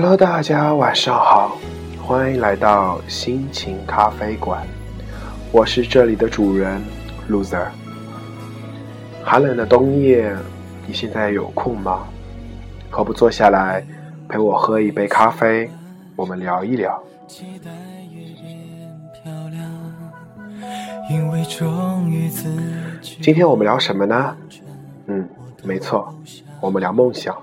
Hello，大家晚上好，欢迎来到心情咖啡馆，我是这里的主人 Loser。寒冷的冬夜，你现在有空吗？何不坐下来陪我喝一杯咖啡，我们聊一聊。今天我们聊什么呢？嗯，没错，我们聊梦想。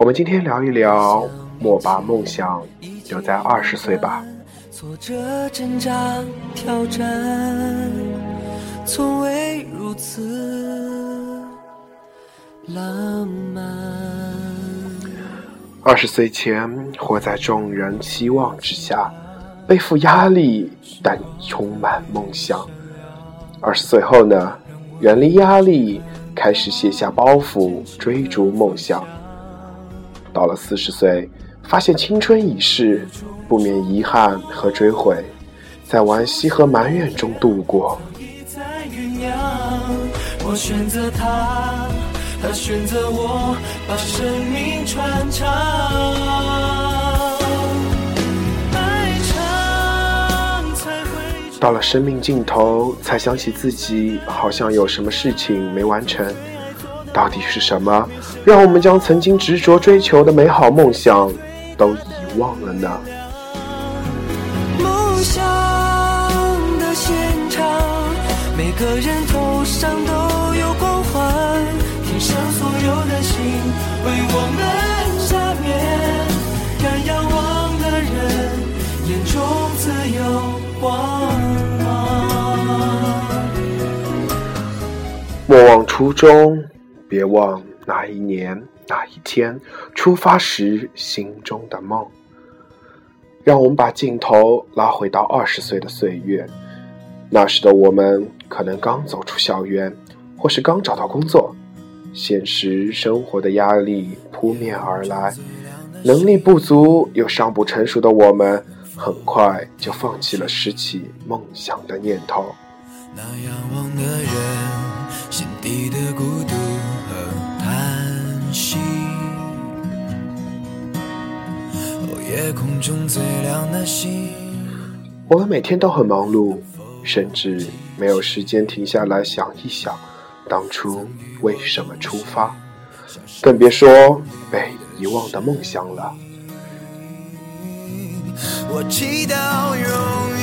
我们今天聊一聊，莫把梦想留在二十岁吧。挫折、挣扎、挑战，从未如此浪漫。二十岁前，活在众人期望之下，背负压力，但充满梦想。二十岁后呢，远离压力，开始卸下包袱，追逐梦想。到了四十岁，发现青春已逝，不免遗憾和追悔，在惋惜和埋怨中度过。我选择他，他选择我，把生命传唱。到了生命尽头，才想起自己好像有什么事情没完成。到底是什么，让我们将曾经执着追求的美好梦想都遗忘了呢？梦想的现场，每个人头上都有光环，天上所有的星为我们加冕，敢仰望的人眼中自有光芒。莫忘初衷。别忘那一年那一天出发时心中的梦。让我们把镜头拉回到二十岁的岁月，那时的我们可能刚走出校园，或是刚找到工作，现实生活的压力扑面而来，能力不足又尚不成熟的我们，很快就放弃了拾起梦想的念头。那仰望的人，心底的孤独。夜空中最亮的星。我们每天都很忙碌，甚至没有时间停下来想一想，当初为什么出发，更别说被遗忘的梦想了。我祈祷拥有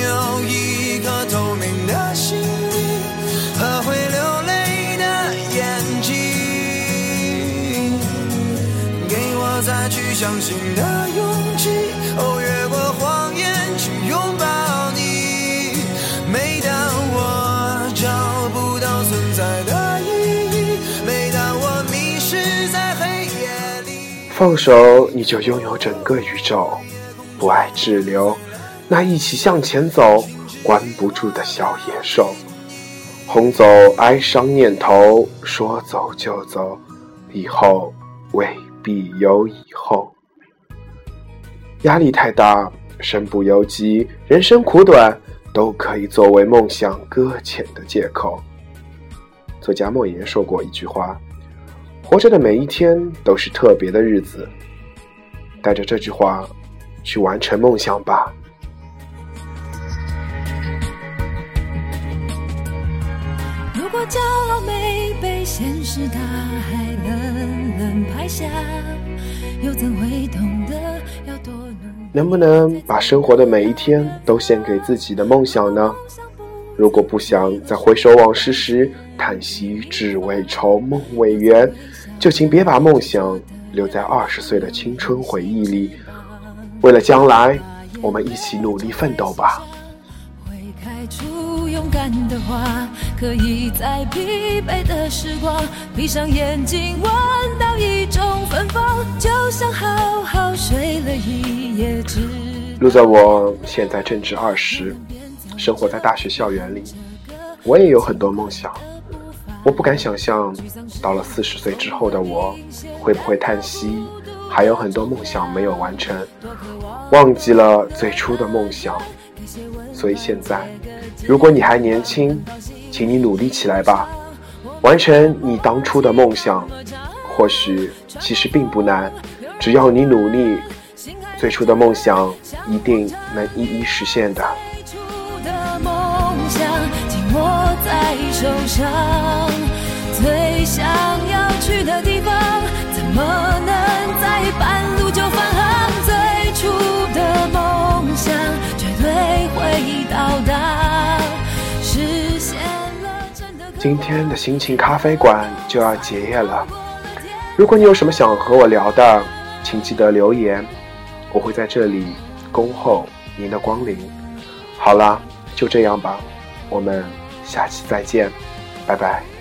相信的勇气，哦，越过谎言去拥抱你。每当我找不到存在的意义，每当我迷失在黑夜里，放手你就拥有整个宇宙，不爱滞留，那一起向前走，关不住的小野兽。轰走哀伤念头，说走就走，以后未必有以后。压力太大，身不由己，人生苦短，都可以作为梦想搁浅的借口。作家莫言说过一句话。活着的每一天都是特别的日子，带着这句话去完成梦想吧。如果骄傲没被现实大海冷冷拍下，又怎会懂得能不能把生活的每一天都献给自己的梦想呢？如果不想在回首往事时叹息只为愁梦未圆，就请别把梦想留在二十岁的青春回忆里。为了将来，我们一起努力奋斗吧。会开出勇敢的花，可以在疲惫的时光，闭上眼睛闻到一种芬芳，就像好好。路在我现在正值二十。生活在大学校园里，我也有很多梦想。我不敢想象，到了四十岁之后的我，会不会叹息，还有很多梦想没有完成，忘记了最初的梦想。所以现在，如果你还年轻，请你努力起来吧，完成你当初的梦想。或许其实并不难，只要你努力，最初的梦想一定能一一实现的。最初的梦想要去的地方，怎么能在半路就返航？最初的梦想绝对会到达，实现了真的。今天的心情咖啡馆就要结业了，如果你有什么想和我聊的，请记得留言，我会在这里恭候您的光临。好啦，就这样吧，我们下期再见，拜拜。